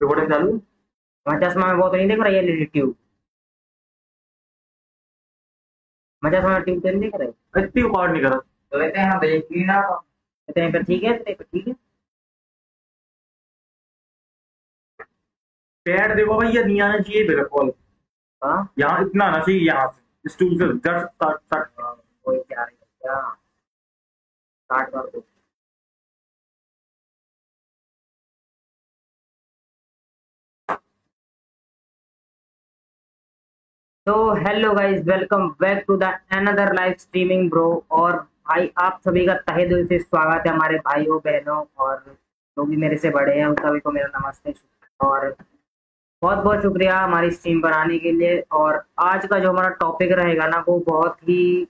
Recording चालू? मैं चश्मा में वो तो नहीं देख रहा ये ट्यूब मैं चश्मा में ट्यूब तो नहीं देख रहा इतनी रिकॉर्ड नहीं करा तो कहते हैं हम देख ही ना कहते हैं पर ठीक है हैं ठीक है पैड देखो भाई ये नहीं आना चाहिए मेरे कॉल हाँ? यहाँ इतना आना चाहिए यहाँ से। स्टूल से जड़ सट सट कोई क्या रही है क्या? काट कर दो। तो hello guys welcome back to the another live streaming bro और भाई, आप सभी का तहे दिल से स्वागत है हमारे भाइयों, बहनों और जो भी मेरे से बड़े हैं, उन सभी को मेरा नमस्ते और बहुत बहुत शुक्रिया हमारी स्ट्रीम पर आने के लिए। और आज का जो हमारा टॉपिक रहेगा ना, वो बहुत ही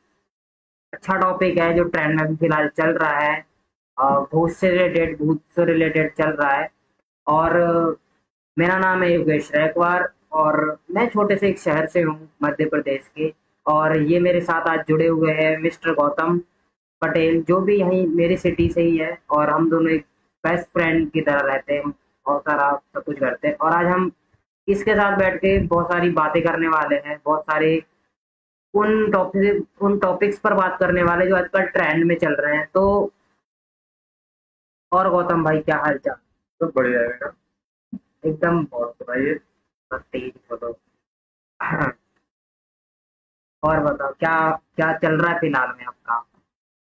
अच्छा टॉपिक है, जो ट्रेंड में भी फ़िलहाल चल रहा है। भूत से रिलेटेड भूत से रिलेटेड चल रहा है। और मेरा नाम है योगेश रैकवार। और मैं छोटे से एक शहर से हूँ मध्य प्रदेश के। और ये मेरे साथ आज जुड़े हुए हैं मिस्टर गौतम पटेल जो भी यहीं मेरी सिटी से ही है। और हम दोनों एक बेस्ट फ्रेंड की तरह रहते हैं बहुत सारा सब कुछ करते हैं। और आज हम इसके साथ बैठ के बहुत सारी बातें करने वाले हैं बहुत सारे उन टॉपिक उन टॉपिक्स पर बात करने वाले जो आजकल ट्रेंड में चल रहे हैं। तो और गौतम भाई क्या हाल चाल? सब बढ़िया है एकदम बहुत बताइए। बहुत तेज फ़ोटो। और बताओ क्या क्या चल रहा है फ़िलहाल में आपका?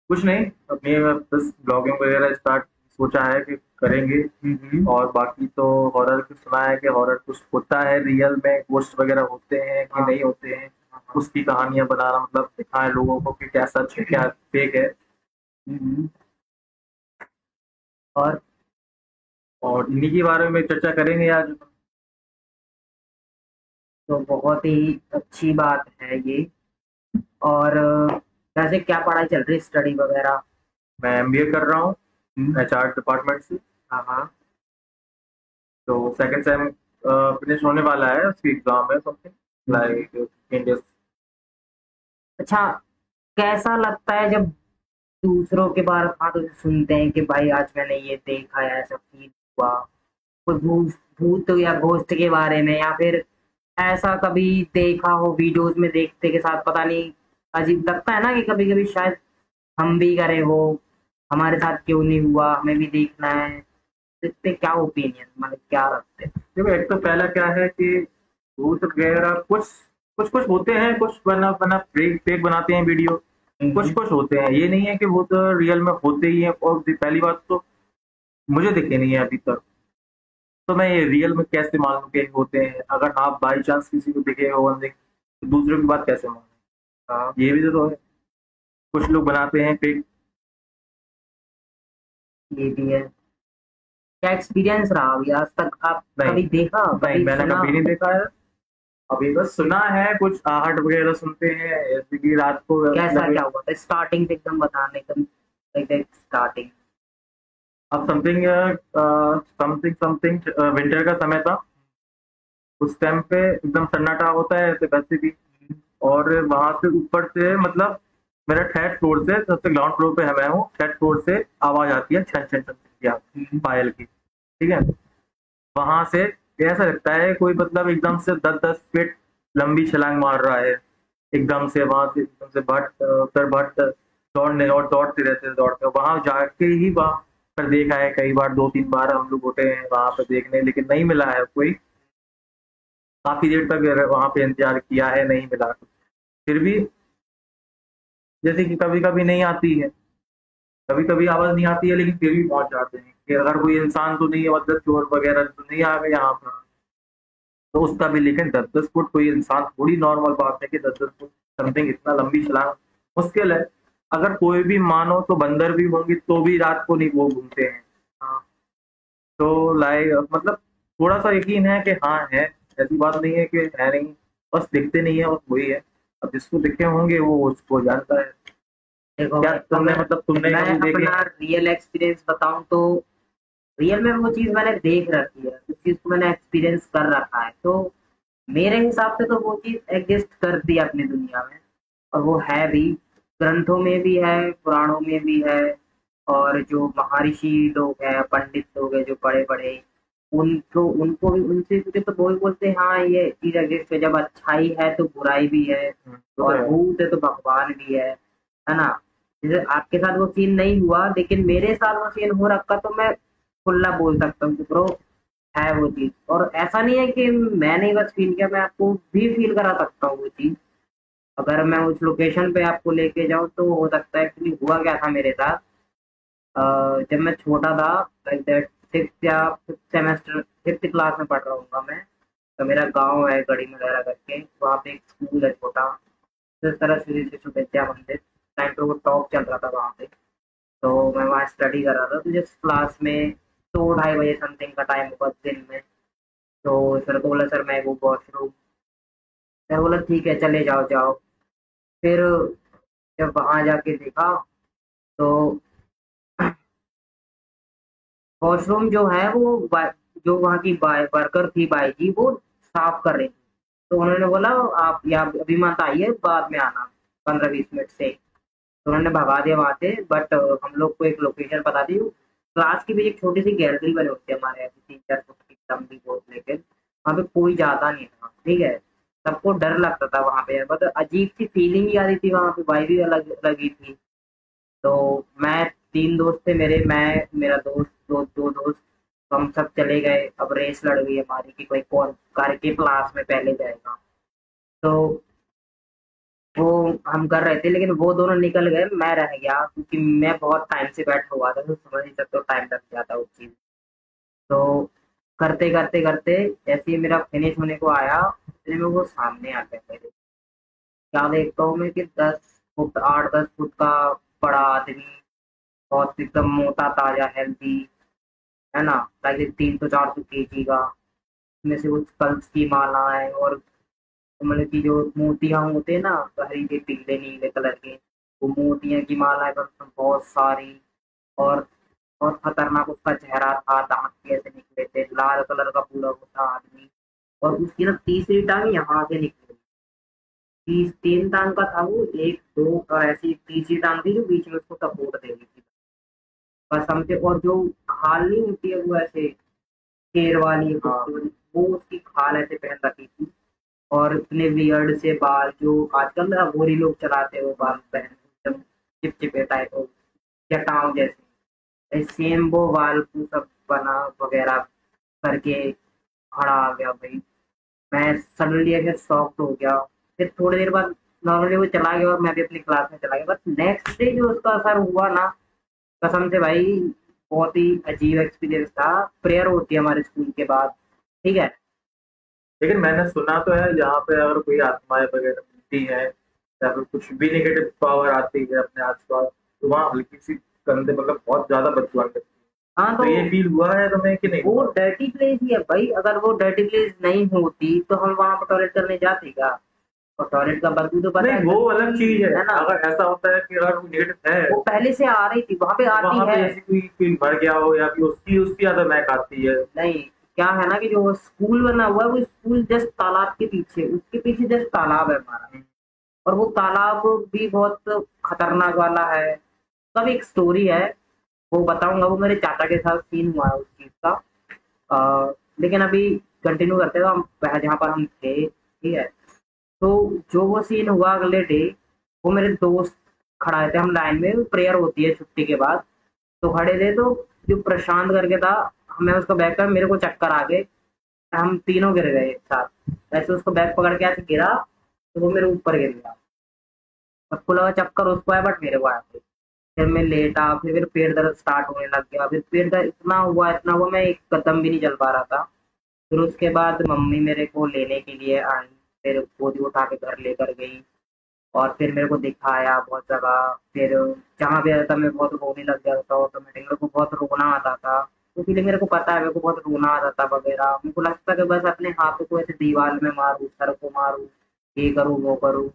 कुछ नहीं अभी मैं बस ब्लॉगिंग वगैरह स्टार्ट सोचा है कि करेंगे। और बाकी तो हॉरर की सुना है कि हॉरर कुछ होता है रियल में गोस्ट वगैरह होते हैं कि हाँ। नहीं होते हैं? उसकी कहानियाँ बना बनाना मतलब दिखाएँ लोगों को कि क्या सच है। क्या फेक है और और इन्हीं के बारे में चर्चा करेंगे आज। तो बहुत ही अच्छी बात है ये। और वैसे क्या पढ़ाई चल रही है स्टडी वगैरह? मैं एम कर रहा हूँ एच आर डिपार्टमेंट से। हाँ हाँ। तो सेकंड सेम फिनिश होने वाला है उसकी एग्ज़ाम है समथिंग लाइक इंडिया अच्छा कैसा लगता है जब दूसरों के बारे बातों से सुनते हैं कि भाई आज मैंने ये देखा है ऐसा फील हुआ? कोई भूत भूत या घोस्ट के बारे में या फिर ऐसा कभी देखा हो वीडियोस में देखते के साथ? पता नहीं अजीब लगता है ना कि कभी कभी शायद हम भी करें वो हमारे साथ क्यों नहीं हुआ हमें भी देखना है। तो इस पे क्या ओपिनियन मतलब क्या रखते हैं? देखो एक तो पहला क्या है कि भूत वगैरह कुछ कुछ कुछ होते हैं कुछ बना बना फेक फेक बनाते हैं वीडियो कुछ कुछ होते हैं। ये नहीं है कि भूत रियल में होते ही हैं। और पहली बात तो मुझे दिखे नहीं है अभी तक। तो मैं ये रियल में कैसे मानूं कि होते हैं? अगर आप बाई चांस किसी को दिखे हो बंदे तो दूसरों की बात कैसे मानूं? हाँ, ये भी तो है। कुछ लोग बनाते हैं फेक ये भी है। क्या एक्सपीरियंस रहा अभी? आज तक आप। कभी देखा? नहीं मैंने कभी नहीं देखा है। अभी बस सुना है कुछ आहट वगैरह सुनते हैं। जैसे कि रात को कैसा क्या हुआ था? स्टार्टिंग से एकदम बताने एकदम starting something something something winter का समय था। उस टाइम पे एकदम सन्नाटा होता है ऐसे वैसे भी। और वहाँ से ऊपर से मतलब मेरा थर्ड फ्लोर से सबसे ग्राउंड फ्लोर पे है मैं हूँ थर्ड फ्लोर से आवाज़ आती है छन छन छन की पायल की। ठीक है? वहाँ से ऐसा लगता है कोई मतलब एकदम से दस दस फीट लंबी छलांग मार रहा है। एकदम से वहाँ से एकदम से भट्ट फिर भट्ट दौड़ने और दौड़ते रहते दौड़ते वहाँ जाके ही वहाँ पर देखा है, कई बार दो तीन बार हम लोग उठे हैं वहाँ पर देखने, लेकिन नहीं मिला है कोई। काफ़ी देर तक वहाँ पे इंतज़ार किया है, नहीं मिला। फिर भी जैसे कि कभी कभी नहीं आती है। कभी कभी आवाज़ नहीं आती है, लेकिन फिर भी पहुँच जाते हैं कि अगर कोई इंसान तो नहीं है मतलब चोर वगैरह तो नहीं आ गए यहाँ पर। तो उसका भी लेकिन दस दस फुट कोई इंसान थोड़ी नॉर्मल बात है कि दस दस फुट समथिंग इतना लंबी छलांग मुश्किल है। अगर कोई भी मानो तो बंदर भी होंगे तो भी रात को नहीं वो घूमते हैं। हाँ। तो लाइक मतलब थोड़ा सा यकीन है कि हाँ है। ऐसी बात नहीं है कि है नहीं। बस दिखते नहीं है बस वही है। अब जिसको दिखे होंगे वो उसको जानता है। क्या तुमने मतलब तुमने मैं अपना रियल एक्सपीरियंस बताऊँ तो रियल में वो चीज़ मैंने देख रखी है। उस चीज़ को मैंने एक्सपीरियंस कर रखा है। तो मेरे हिसाब से तो वो चीज़ एग्जिस्ट करती है अपनी दुनिया में। और वो है भी। ग्रंथों में भी है पुराणों में भी है और जो महर्षि लोग हैं पंडित लोग हैं जो बड़े बड़े उनको उनको भी उनसे क्योंकि तो बोल बोलते हैं हाँ ये चीज़ एग्जिस्ट है जब अच्छाई है तो बुराई भी है हम्म, और तो भूत है तो भगवान भी है। है ना? जैसे आपके साथ वो सीन नहीं हुआ लेकिन मेरे साथ वो सीन हो रखा तो मैं खुला बोल सकता हूँ कि ब्रो है वो चीज़। और ऐसा नहीं है कि मैंने बस फील किया मैं आपको भी फील करा सकता हूँ वो चीज़। अगर मैं उस लोकेशन पे आपको लेके जाऊँ तो हो सकता है एक्चुअली हुआ क्या था मेरे साथ। जब मैं छोटा था लाइक दैट सिक्स या फिफ्थ सेमेस्टर फिफ्थ क्लास में पढ़ रहा हूँ मैं तो मेरा गाँव है गढ़ी वगैरह करके, वहाँ पे एक स्कूल है छोटा, जिस तरह श्री शिशु विद्या मंदिर टाइम पे वो टॉप चल रहा था वहाँ पे। तो मैं वहाँ स्टडी कर रहा था तो जिस क्लास में दो ढाई बजे समथिंग का टाइम होगा दिन में तो सर को बोला, सर, मैं वो वॉशरूम सर बोला, ठीक है, चले जाओ जाओ। फिर जब वहाँ जाके देखा तो वॉशरूम जो है वो जो वहाँ की वर्कर थी बाई जी, वो साफ़ कर रही थी। तो उन्होंने बोला, आप यहाँ अभी मत आइए, बाद में आना, पंद्रह बीस मिनट से। तो उन्होंने भगा दिया वहाँ से बट हम लोग को एक लोकेशन बता दी क्लास की भी एक छोटी सी गैलरी बनी होती है हमारे, ऐसी तीन चार फुट की, लंबी बहुत लेकिन, वहाँ पे कोई जाता नहीं था, ठीक है? सबको डर लगता था वहाँ पे मतलब अजीब सी फीलिंग ही आ रही थी वहाँ पे वाई भी अलग लगी थी। तो मैं, तीन दोस्त थे मेरे, मैं, मेरा दोस्त, दो दो दोस्त हम सब चले गए। अब रेस लड़ गई हमारी कि कोई कौन कार के क्लास में पहले जाएगा। तो वो हम कर रहे थे, लेकिन वो दोनों निकल गए, मैं रह गया, क्योंकि मैं बहुत टाइम से बैठा हुआ था तो समझ नहीं सकते टाइम लग जाता उस चीज़ तो करते करते करते जैसे ही मेरा फिनिश होने को आया उतने में वो सामने आ गया मेरे। क्या देखता हूँ मैं कि दस फुट, आठ, दस फुट का बड़ा आदमी, बहुत एकदम मोटा, ताज़ा हेल्थी है ना? लाइक तीन सौ, चार सौ के जी का। इसमें से कुछ कल्स की माला है और मतलब की जो मोतियाँ होते हैं ना, हरी के, पीले, नीले कलर के, वो मोतियाँ की माला है बहुत सारी और बहुत खतरनाक उसका चेहरा था दांत भी ऐसे निकले थे लाल कलर का पूरा होता आदमी और उसकी ना तीसरी टांग यहाँ से निकली। तीस तीन टांग का था वो एक दो और ऐसी तीसरी टांग थी जो बीच में उसको सपोर्ट दे रही थी। बस समझे और जो खाल नहीं होती है वो ऐसे शेर वाली हाँ। वो उसकी खाल ऐसे पहन रखी थी। और इतने वियर्ड से बाल जो आजकल ना गोरी लोग चलाते हैं वो बाल पहन चिपचिपे टाइप जटाओ जैसे। सेम वो को सब बना वगैरह करके खड़ा आ गया भाई। मैं सडनली ऐसे सॉफ्ट हो गया। फिर थोड़ी देर बाद नॉर्मली वो चला गया और मैं भी अपनी क्लास में चला गया। बट नेक्स्ट डे जो उसका असर हुआ ना, कसम से भाई, बहुत ही अजीब एक्सपीरियंस था। प्रेयर होती है हमारे स्कूल के बाद। ठीक है? लेकिन मैंने सुना तो है यहाँ पे अगर कोई आत्माएँ वगैरह मिलती है, या फिर कुछ भी नेगेटिव पावर आती है अपने आसपास तो वहाँ हल्की सी कंधे मतलब बहुत ज़्यादा बदबुआन करती है। हाँ तो, तो ये फील हुआ है तुम्हें कि नहीं? वो डर्टी प्लेस ही है भाई। अगर वो डर्टी प्लेस नहीं होती तो हम वहाँ पर टॉयलेट करने जाते क्या? और टॉयलेट का बदबू तो पता है। वो अलग चीज़ है, ना? अगर ऐसा होता है कि अगर नेगेटिव है वो पहले से आ रही थी वहाँ पे आती वहाँ है। ऐसी कोई कोई मर गया हो या फिर उसकी उसकी ज़्यादा महक आती है। नहीं क्या है ना कि जो स्कूल बना हुआ है वो स्कूल जस्ट तालाब के पीछे उसके पीछे जस्ट तालाब है हमारा। और वो तालाब भी बहुत खतरनाक वाला है। सब एक स्टोरी है। वो बताऊँगा, वो मेरे चाचा के साथ सीन हुआ है उस चीज़ का। लेकिन अभी कंटिन्यू करते हम जहाँ पर हम थे, ठीक है? तो जो वो सीन हुआ अगले डे वो मेरे दोस्त खड़ा थे हम लाइन में, प्रेयर होती है छुट्टी के बाद। तो खड़े थे तो जो प्रशांत करके था, हमें उसको बैग कर मेरे को चक्कर आ गए। हम तीनों गिर गए एक साथ। ऐसे उसको बैग पकड़ के ऐसे गिरा तो वो मेरे ऊपर गिर गया। सबको लगा चक्कर उसको आया बट मेरे को आया। मैं लेटा, फिर फिर पेट दर्द स्टार्ट होने लग गया। फिर पेट दर्द इतना हुआ इतना हुआ, मैं एक कदम भी नहीं चल पा रहा था। फिर उसके बाद मम्मी मेरे को लेने के लिए आई, फिर गोदी उठा के घर लेकर गई और फिर मेरे को दिखाया बहुत जगह। फिर जहाँ भी आता मैं बहुत रोने लग गया था ऑटोमेटिक मेरे को बहुत रोना आता था। इसलिए मेरे को पता है, मेरे को बहुत रोना आता था वगैरह। मेरे को लगता कि बस अपने हाथों को ऐसे दीवार में मारूँ, सर को मारूँ, ये करूँ, वो करूँ।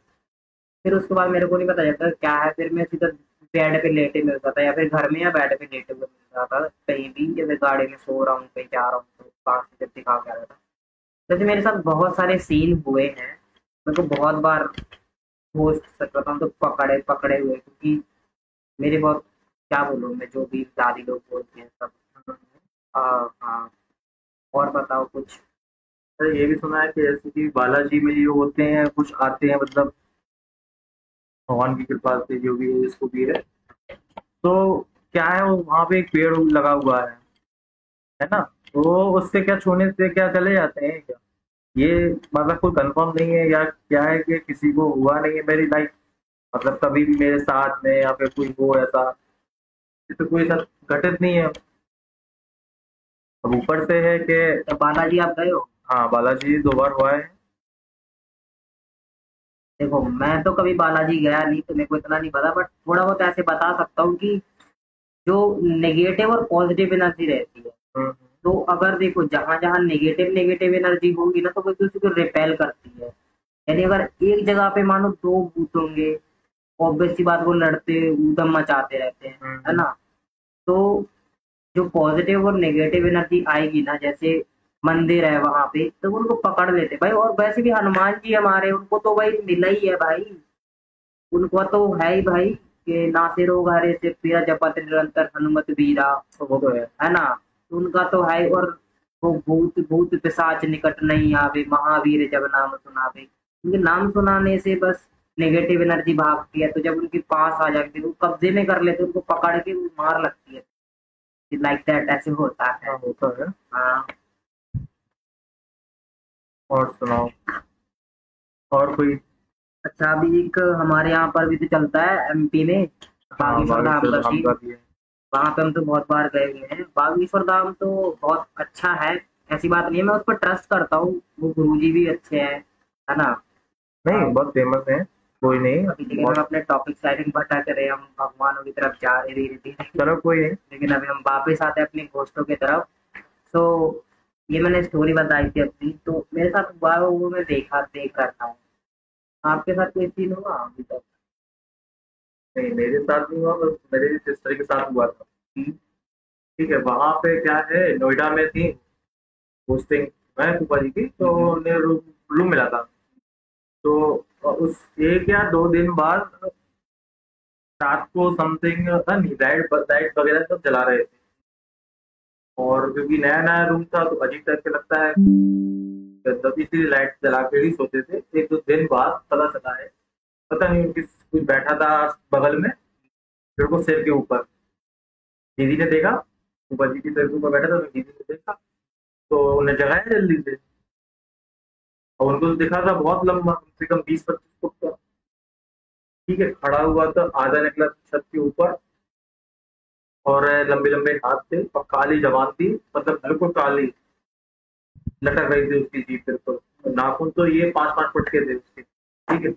फिर उसके बाद मेरे को नहीं पता चलता क्या है। फिर मैं सीधा बेड पे लेटे मिलता था या फिर घर में या बेड पे लेटे हुए मिलता था कहीं भी जैसे गाड़ी में सो रहा हूँ, कहीं जा रहा हूँ तो पास से दिखा के आ था वैसे मेरे साथ बहुत सारे सीन हुए हैं। मेरे को बहुत बार होस्ट सच बताऊँ तो पकड़े पकड़े हुए क्योंकि मेरे बहुत, क्या बोलूँ मैं, जो भी दादी लोग बोलते हैं सब। हाँ और बताओ कुछ? सर ये भी सुना है कि जैसे कि बालाजी में जो होते हैं, कुछ आते हैं मतलब भगवान की कृपा से जो भी है इसको भी है। तो क्या है वो वहाँ पे एक पेड़ लगा हुआ है है ना? तो उससे क्या छूने से क्या चले जाते हैं क्या? ये मतलब कोई कंफर्म नहीं है या क्या है कि किसी को हुआ नहीं है मेरी लाइफ मतलब कभी भी मेरे साथ में या फिर कोई हो ऐसा तो कोई ऐसा घटित नहीं है। अब ऊपर से है कि तो बालाजी आप गए हो? हाँ बालाजी दो बार हुआ है। देखो मैं तो कभी बालाजी गया नहीं तो मेरे को इतना नहीं पता बट थोड़ा बहुत ऐसे बता सकता हूँ कि जो नेगेटिव और पॉजिटिव एनर्जी रहती है। हम्म, तो अगर देखो जहाँ जहाँ नेगेटिव नेगेटिव एनर्जी होगी ना तो वो दूसरे को रिपेल करती है। यानी अगर एक जगह पे मानो दो भूत होंगे ऑब्वियस सी बात वो लड़ते उदम मचाते रहते हैं हम्म। है ना? तो जो पॉजिटिव और नेगेटिव एनर्जी आएगी ना जैसे मंदिर है वहाँ पे तो उनको पकड़ लेते। भाई और वैसे भी हनुमान जी हमारे उनको तो भाई मिला ही है भाई। उनको तो है ही भाई कि नासिरो घरे से पीरा जपत निरंतर हनुमत वीरा। तो वो तो है। है ना? उनका तो है और वो भूत भूत पिशाच निकट नहीं आवे महावीर जब नाम सुनावे। उनके नाम सुनाने से बस नेगेटिव एनर्जी भागती है तो जब उनके पास आ जाती है वो कब्जे में कर लेते उनको पकड़ के वो मार लगती है। लाइक दैट ऐसे होता है। हाँ होता है। हाँ। और सुनाओ। और कोई? अच्छा अभी एक हमारे यहाँ पर भी तो चलता है एमपी में हाँ बागेश्वर धाम का भी। है। वहाँ पे हम तो बहुत बार गए हुए हैं। बागेश्वर धाम तो बहुत अच्छा है ऐसी बात नहीं है मैं उस पर ट्रस्ट करता हूँ। वो गुरुजी भी अच्छे हैं है ना? नहीं बहुत फ़ेमस है कोई नहीं। अभी लेकिन हम अपने टॉपिक साइडिंग भटक रहे हैं हम भगवानों की तरफ़ जा रहे धीरे धीरे चलो कोई नहीं। लेकिन अभी हम वापस आते हैं अपनी दोस्तों की तरफ़। तो ये मैंने स्टोरी बताई थी अपनी तो मेरे साथ हुआ वो मैं देखा देख कर था आपके साथ कोई सीन हुआ अभी तक? नहीं मेरे साथ नहीं हुआ बस मेरे सिस्टर के साथ हुआ था। ठीक है वहाँ पे क्या है नोएडा में थी पोस्टिंग मैं फूफा जी की तो उन्हें रूम रूम मिला था। तो उस एक या दो दिन बाद रात को समथिंग लाइट लाइट वगैरह सब जला रहे थे। और क्योंकि नया नया रूम था तो अजीब टाइप के लगता है तब इसलिए लाइट जला के ही सोते थे। एक दो दिन बाद पता चला है। पता नहीं उनकी कोई बैठा था बगल में फिर को सिर के ऊपर। दीदी ने देखा, ऊपर जी की सिर के ऊपर बैठा था तो दीदी ने देखा तो उन्हें जगाया जल्दी से। और उनको तो दिखा था बहुत लंबा, कम से कम बीस पच्चीस फुट का। ठीक है, खड़ा हुआ था, आधा निकला छत के ऊपर। और लंबे लंबे हाथ थे और काली जवान थी मतलब बिल्कुल काली। लटक रही थी उसकी जीप बिल्कुल। नाखून तो ये पाँच पाँच फुट के थे उसके। ठीक है?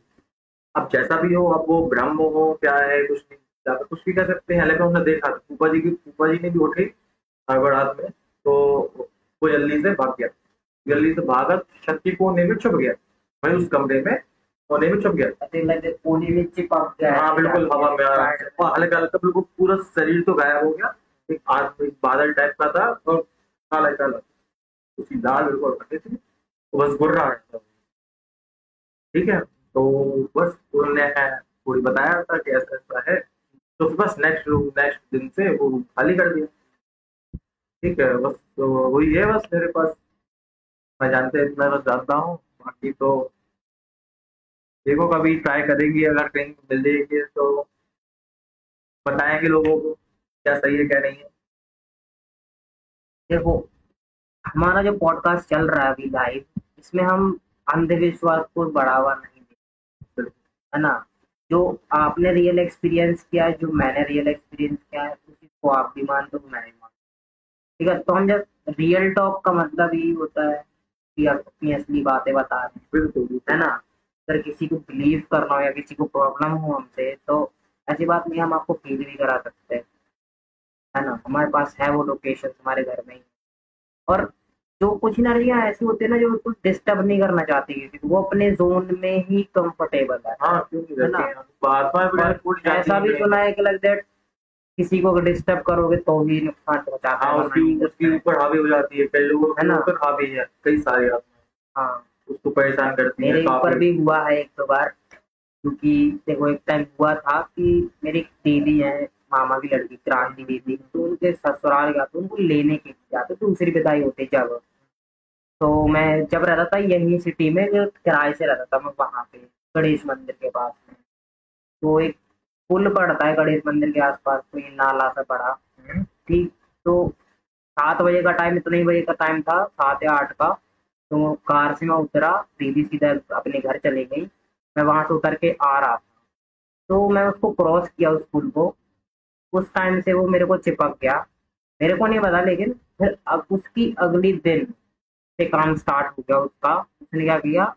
अब जैसा भी हो, अब वो ब्रह्म हो, क्या है, कुछ नहीं। ज़्यादा कुछ भी कर सकते हैं। हालाँकि उन्होंने देखा फूफा जी की फूफा जी ने भी उठी हड़बड़ हाथ में तो वो जल्दी से भाग गया। जल्दी से भागा छत की कोने में छुप गया। भाई उस कमरे में कोने में छुप गया कोने में चिपक गया हाँ बिल्कुल हवा में आ रहा है हल्का हल्का बिल्कुल पूरा शरीर तो गायब हो गया। एक आज एक बादल टाइप का था और काला काला। उसकी लाल बिल्कुल हटे थे। तो बस गुर्रा था ठीक है तो बस उन्होंने थोड़ी बताया था कि ऐसा ऐसा है। तो बस नेक्स्ट रूम नेक्स्ट दिन से वो रूम खाली कर दिया। ठीक है बस तो वही है बस मेरे पास। मैं जानते इतना बस जानता हूँ। बाकी तो देखो कभी ट्राई करेंगे अगर कहीं मिल जाएगी तो बताएँगे लोगों को क्या सही है क्या नहीं है। देखो हमारा जो पॉडकास्ट चल रहा है अभी लाइव इसमें हम अंधविश्वास को बढ़ावा नहीं देते है ना? जो आपने रियल एक्सपीरियंस किया है जो मैंने रियल एक्सपीरियंस किया है उसी को आप भी मान दो मैं भी मानता ठीक है? तो हम जब रियल टॉक का मतलब यही होता है कि आप अपनी असली बातें बता रहे हैं बिल्कुल। है ना? अगर किसी को बिलीव करना हो या किसी को प्रॉब्लम हो हमसे तो ऐसी बात नहीं हम आपको फील भी करा सकते हैं। है ना? हमारे पास है वो लोकेशन हमारे घर में ही। और जो कुछ एनर्जियाँ ऐसी होती है ना जो बिल्कुल डिस्टर्ब नहीं करना चाहती क्योंकि वो अपने जोन में ही कंफर्टेबल है। हाँ क्योंकि ना? भी ऐसा भी सुना है कि लाइक दैट किसी को अगर डिस्टर्ब करोगे तो ही नुकसान पहुंचाता हाँ उसकी उसके ऊपर हावी हो जाती है पहले वो है ना? ऊपर हावी है कई सारे हाँ। उसको परेशान करती है मेरे ऊपर भी हुआ है एक दो बार क्योंकि देखो एक टाइम हुआ था कि मेरी दीदी है मामा की लड़की क्रांति दीदी तो उनके ससुराल गया तो उनको लेने के लिए जाते दूसरी विदाई होती जब। तो मैं जब रहता था यही सिटी में जो किराए से रहता था मैं वहाँ पे गणेश मंदिर के पास में। तो एक पुल पड़ता है गणेश मंदिर के आसपास कोई नाला सा पड़ा। हम्म। ठीक तो सात बजे का टाइम इतने बजे का टाइम था सात या आठ का। तो कार से मैं उतरा, दीदी सीधा अपने घर चली गई। मैं वहाँ से उतर के आ रहा था। तो मैं उसको क्रॉस किया उस पुल को। उस टाइम से वो मेरे को चिपक गया। मेरे को नहीं पता, लेकिन फिर अब उसकी अगली दिन से काम स्टार्ट हो गया उसका। उसने क्या किया?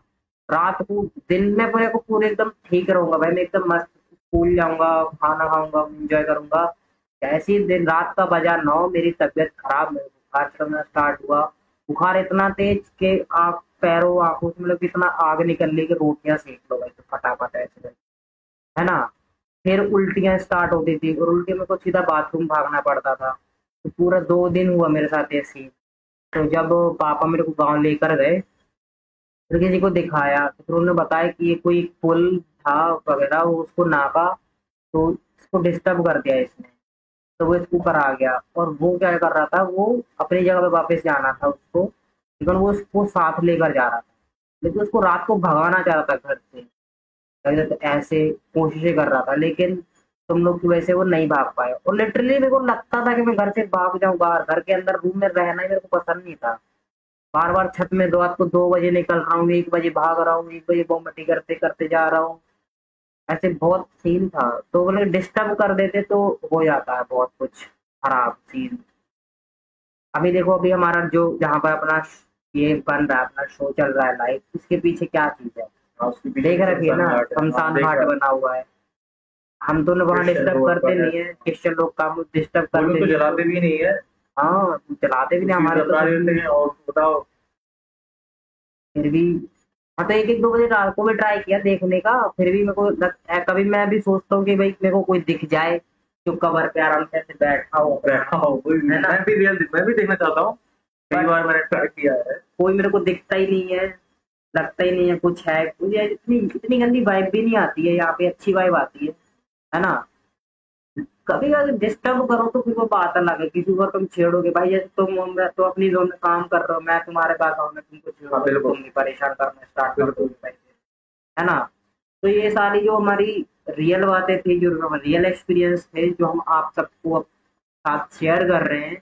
रात को, दिन में पूरे को पूरे एकदम ठीक रहूँगा भाई। मैं एकदम मस्त स्कूल जाऊँगा, खाना खाऊँगा एंजॉय करूँगा। ही दिन, रात का बजा, नौ, मेरी तबीयत खराब बुखार चढ़ना स्टार्ट हुआ। बुखार इतना तेज कि आप पैरों, आँखों से मतलब इतना आग निकल ली कि रोटियाँ सेक लो भाई तो फटाफट ऐसे है ना? फिर उल्टियाँ स्टार्ट होती थी और उल्टी में को सीधा बाथरूम भागना पड़ता था। तो पूरा दो दिन हुआ मेरे साथ ऐसे तो जब पापा मेरे को गाँव लेकर गए फिर किसी को दिखाया तो फिर उन्होंने बताया कि ये कोई पुल था वगैरह उसको नापा तो इसको डिस्टर्ब कर दिया इसने। तो वो इसके ऊपर आ गया। और वो क्या कर रहा था, वो अपनी जगह पे वापस जाना था उसको। लेकिन वो उसको साथ लेकर जा रहा था। लेकिन उसको रात को भगाना चाह रहा था घर से। तो ऐसे कोशिशें कर रहा था, लेकिन तुम लोग की वजह से वो नहीं भाग पाए और लिटरली मेरे को लगता था कि मैं घर से भाग जाऊँ बाहर। घर के अंदर रूम में रहना ही मेरे को पसंद नहीं था। बार बार छत में रात को दो बजे निकल रहा हूँ, एक बजे भाग रहा हूँ, एक बजे बोमटी करते करते जा रहा हूँ। ऐसे बहुत सीन था। तो बोले डिस्टर्ब कर देते तो हो जाता है बहुत कुछ खराब सीन अभी देखो अभी हमारा जो जहाँ पर अपना ये बन रहा है अपना शो चल रहा है लाइव उसके पीछे क्या चीज़ है? हाँ, देख रखिए ना शमशान घाट। बना हुआ है। हम तो वहाँ डिस्टर्ब करते नहीं है क्रिश्चियन लोग काम डिस्टर्ब वो करते तो जलाते भी नहीं है। हाँ चलाते भी नहीं हमारे तो बताओ। फिर भी हाँ तो एक एक दो बजे रात को भी ट्राई किया देखने का फिर भी मेरे को लग- कभी मैं भी सोचता हूँ कि भाई मेरे को कोई दिख जाए जो कवर पे आराम से बैठा हो बैठा हो कोई मैं भी रियल मैं भी देखना चाहता हूँ। कई बार मैंने ट्राई किया है। कोई मेरे को दिखता ही नहीं है लगता ही नहीं है कुछ है मुझे इतनी इतनी गंदी वाइब भी नहीं आती है यहाँ पे अच्छी वाइब आती है है ना? कभी अगर डिस्टर्ब करो तो फिर वो बात अलग है किसी को तुम छेड़ोगे भाई जैसे तुम मैं तो अपनी जोन में काम कर रहे हो मैं तुम्हारे पास आऊँ मैं तुमको हाँ, छेड़ूँगा बिल्कुल। तुम परेशान करना स्टार्ट कर। दोगे है ना तो ये सारी जो हमारी रियल बातें थी जो रियल एक्सपीरियंस थे जो हम आप सबको साथ शेयर कर रहे हैं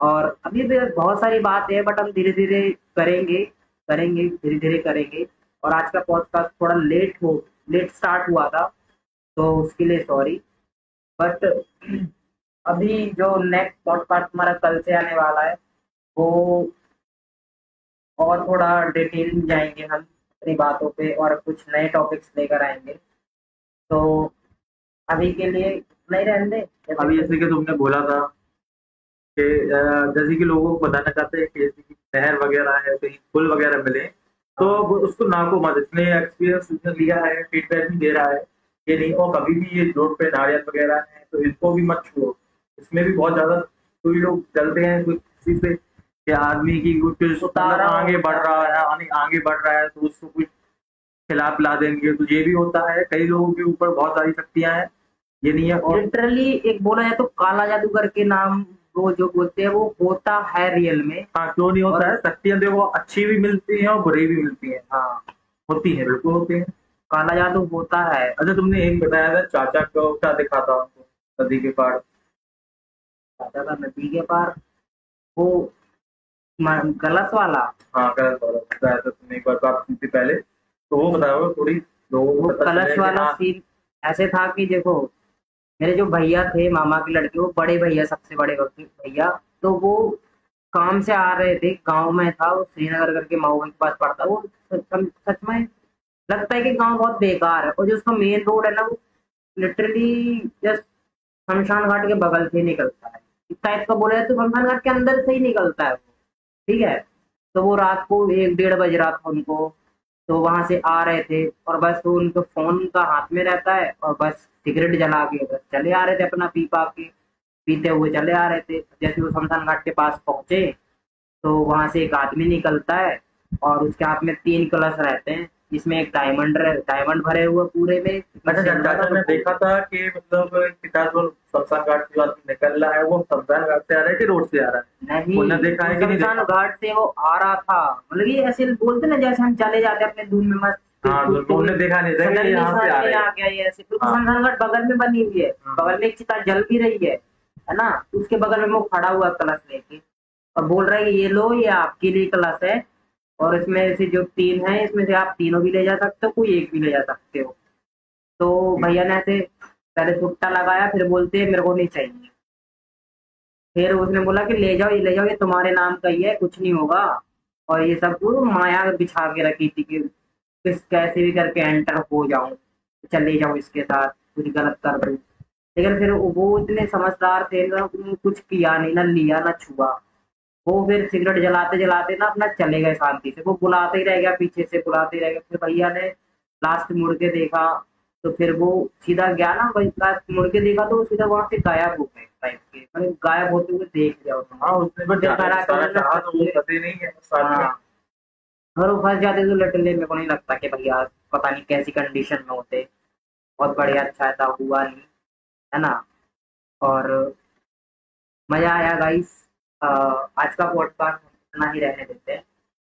और अभी भी बहुत सारी बात है बट हम धीरे धीरे करेंगे करेंगे धीरे धीरे करेंगे और आज का पॉडकास्ट थोड़ा लेट हो लेट स्टार्ट हुआ था तो उसके लिए सॉरी बट अभी जो नेक्स्ट पॉडकास्ट हमारा कल से आने वाला है, वो और थोड़ा डिटेल में जाएँगे हम अपनी बातों पे और कुछ नए टॉपिक्स लेकर आएँगे। तो अभी के लिए नहीं रहने अभी जैसे कि तुमने बोला था कि जैसे कि लोगों को बताना चाहते हैं कि जैसे कि शहर वगैरह है, कहीं पुल वगैरह मिले तो उसको नाको मत इसने एक्सपीरियंस लिया है फीडबैक भी दे रहा है। कि नहीं और कभी भी ये रोड पे नारियल वगैरह है तो इसको भी मत छुओ। इसमें भी बहुत ज़्यादा कोई लोग चलते हैं कोई किसी से कि आदमी की कुछ उतारा आगे बढ़ रहा है आगे आगे बढ़ रहा है तो उसको कुछ खिलाफ ला देंगे। तो ये भी होता है कई लोगों के ऊपर बहुत सारी शक्तियाँ हैं ये नहीं है और लिटरली एक बोला जाए तो काला जादूगर के नाम वो जो बोलते हैं वो होता है रियल में। हाँ क्यों नहीं होता है? शक्तियाँ देखो अच्छी भी मिलती हैं और बुरी भी मिलती हैं। हाँ होती हैं। बिल्कुल होती हैं। काला जादू होता है। अच्छा तुमने एक बताया था चाचा को क्या दिखा था उनको नदी के पार? दादा का नदी के पार? वो गलत वाला? हाँ गलत वाला। बताया था तुमने एक बार बात की थी पहले। तो वो बताओ थोड़ी वो कलश वाला हाँ, सीन ऐसे था कि देखो मेरे जो भैया थे मामा के लड़के वो बड़े भैया सबसे बड़े भैया तो वो काम से आ रहे थे गाँव में था वो श्रीनगर करके माओ के पास पड़ता वो सच सच में लगता है कि गाँव बहुत बेकार है। और जो उसका मेन रोड है ना, वो लिटरली जस्ट शमशान घाट के बगल से निकलता है। इस टाइप का बोले तो शमशान घाट के अंदर से ही निकलता है ठीक है? तो वो रात को एक डेढ़ बज रहा था उनको। तो वहाँ से आ रहे थे और बस वो उनके फ़ोन का हाथ में रहता है और बस सिगरेट जला के बस चले आ रहे थे अपना पी पा के। पीते हुए चले आ रहे थे। जैसे वो शमशान घाट के पास पहुँचे तो वहाँ से एक आदमी निकलता है और उसके हाथ में तीन कलश रहते हैं। इसमें एक डायमंड डायमंड भरे हुए पूरे में। अच्छा चाचा ने देखा था कि मतलब जो शमशान घाट से निकल रहा है वो शमशान घाट से आ रहा है कि रोड से आ रहा है? नहीं उन्होंने देखा है कि शमशान घाट से वो आ रहा था। मतलब ये ऐसे बोलते ना जैसे हम चले जाते अपने धूम में मस्त हाँ उन्होंने देखा नहीं था यहाँ से आ गया ये ऐसे। हाँ। शमशान घाट बगल में बनी हुई है। हाँ। बगल में एक चिता जल भी रही है है ना? उसके बगल में वो खड़ा हुआ कलश लेके। और बोल रहा है ये लो ये आपके लिए कलश है और इसमें से जो तीन है इसमें से आप तीनों भी ले जा सकते हो कोई एक भी ले जा सकते हो। तो भैया ने ऐसे पहले छुट्टा लगाया फिर बोलते हैं मेरे को नहीं चाहिए। फिर उसने बोला कि ले जाओ ये ले जाओ ये तुम्हारे नाम का ही है कुछ नहीं होगा। और ये सब माया बिछा के रखी थी कि किस कैसे भी करके एंटर हो जाऊँ चले जाऊँ इसके साथ कुछ गलत कर दूँ। लेकिन फिर वो इतने समझदार थे ना कुछ किया नहीं ना लिया ना छुआ। वो फिर सिगरेट जलाते जलाते ना अपना चले गए शांति से। वो बुलाते ही रह गया पीछे से बुलाते ही रह गया। फिर भैया ने लास्ट मुड़ के देखा तो फिर वो सीधा गया ना वही लास्ट मुड़ के देखा तो सीधा वहाँ से गायब हो गए टाइप के। मतलब गायब होते हुए देख लिया उसने। हाँ तो ही अगर वो फंस जाते तो लिटरली मेरे को नहीं लगता कि भैया पता नहीं कैसी कंडीशन में होते। बहुत बढ़िया अच्छा था हुआ नहीं है ना? और मज़ा आया गाइस आज का पॉडकास्ट इतना ही रहने देते हैं।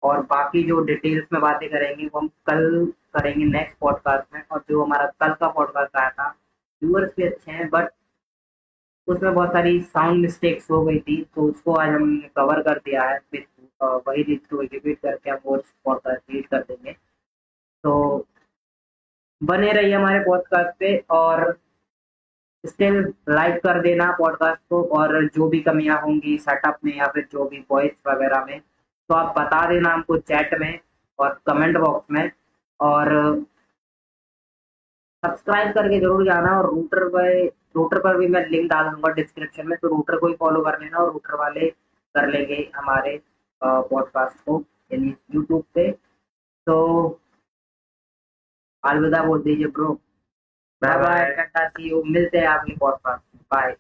और बाकी जो डिटेल्स में बातें करेंगे, वो हम कल करेंगे नेक्स्ट पॉडकास्ट में। और जो हमारा कल का पॉडकास्ट आया था व्यूअर्स भी अच्छे हैं बट उसमें बहुत सारी साउंड मिस्टेक्स हो गई थी तो उसको आज हमने कवर कर दिया है। फिर वही चीज़ को रिपीट करके हम वो पॉडकास्ट रिलीज़ कर देंगे। तो बने रहिए हमारे पॉडकास्ट पे और स्टिल लाइक कर देना पॉडकास्ट को और जो भी कमियाँ होंगी सेटअप में या फिर जो भी वॉइस वगैरह में तो आप बता देना हमको चैट में और कमेंट बॉक्स में और सब्सक्राइब करके ज़रूर जाना और रूटर पर रूटर पर भी मैं लिंक डाल दूँगा डिस्क्रिप्शन में तो रूटर को ही फॉलो कर लेना और रूटर वाले कर लेंगे हमारे पॉडकास्ट को यानी यूट्यूब पे। तो अलविदा बोल दीजिए bro bye bye tata see you मिलते हैं आपके पॉडकास्ट बाय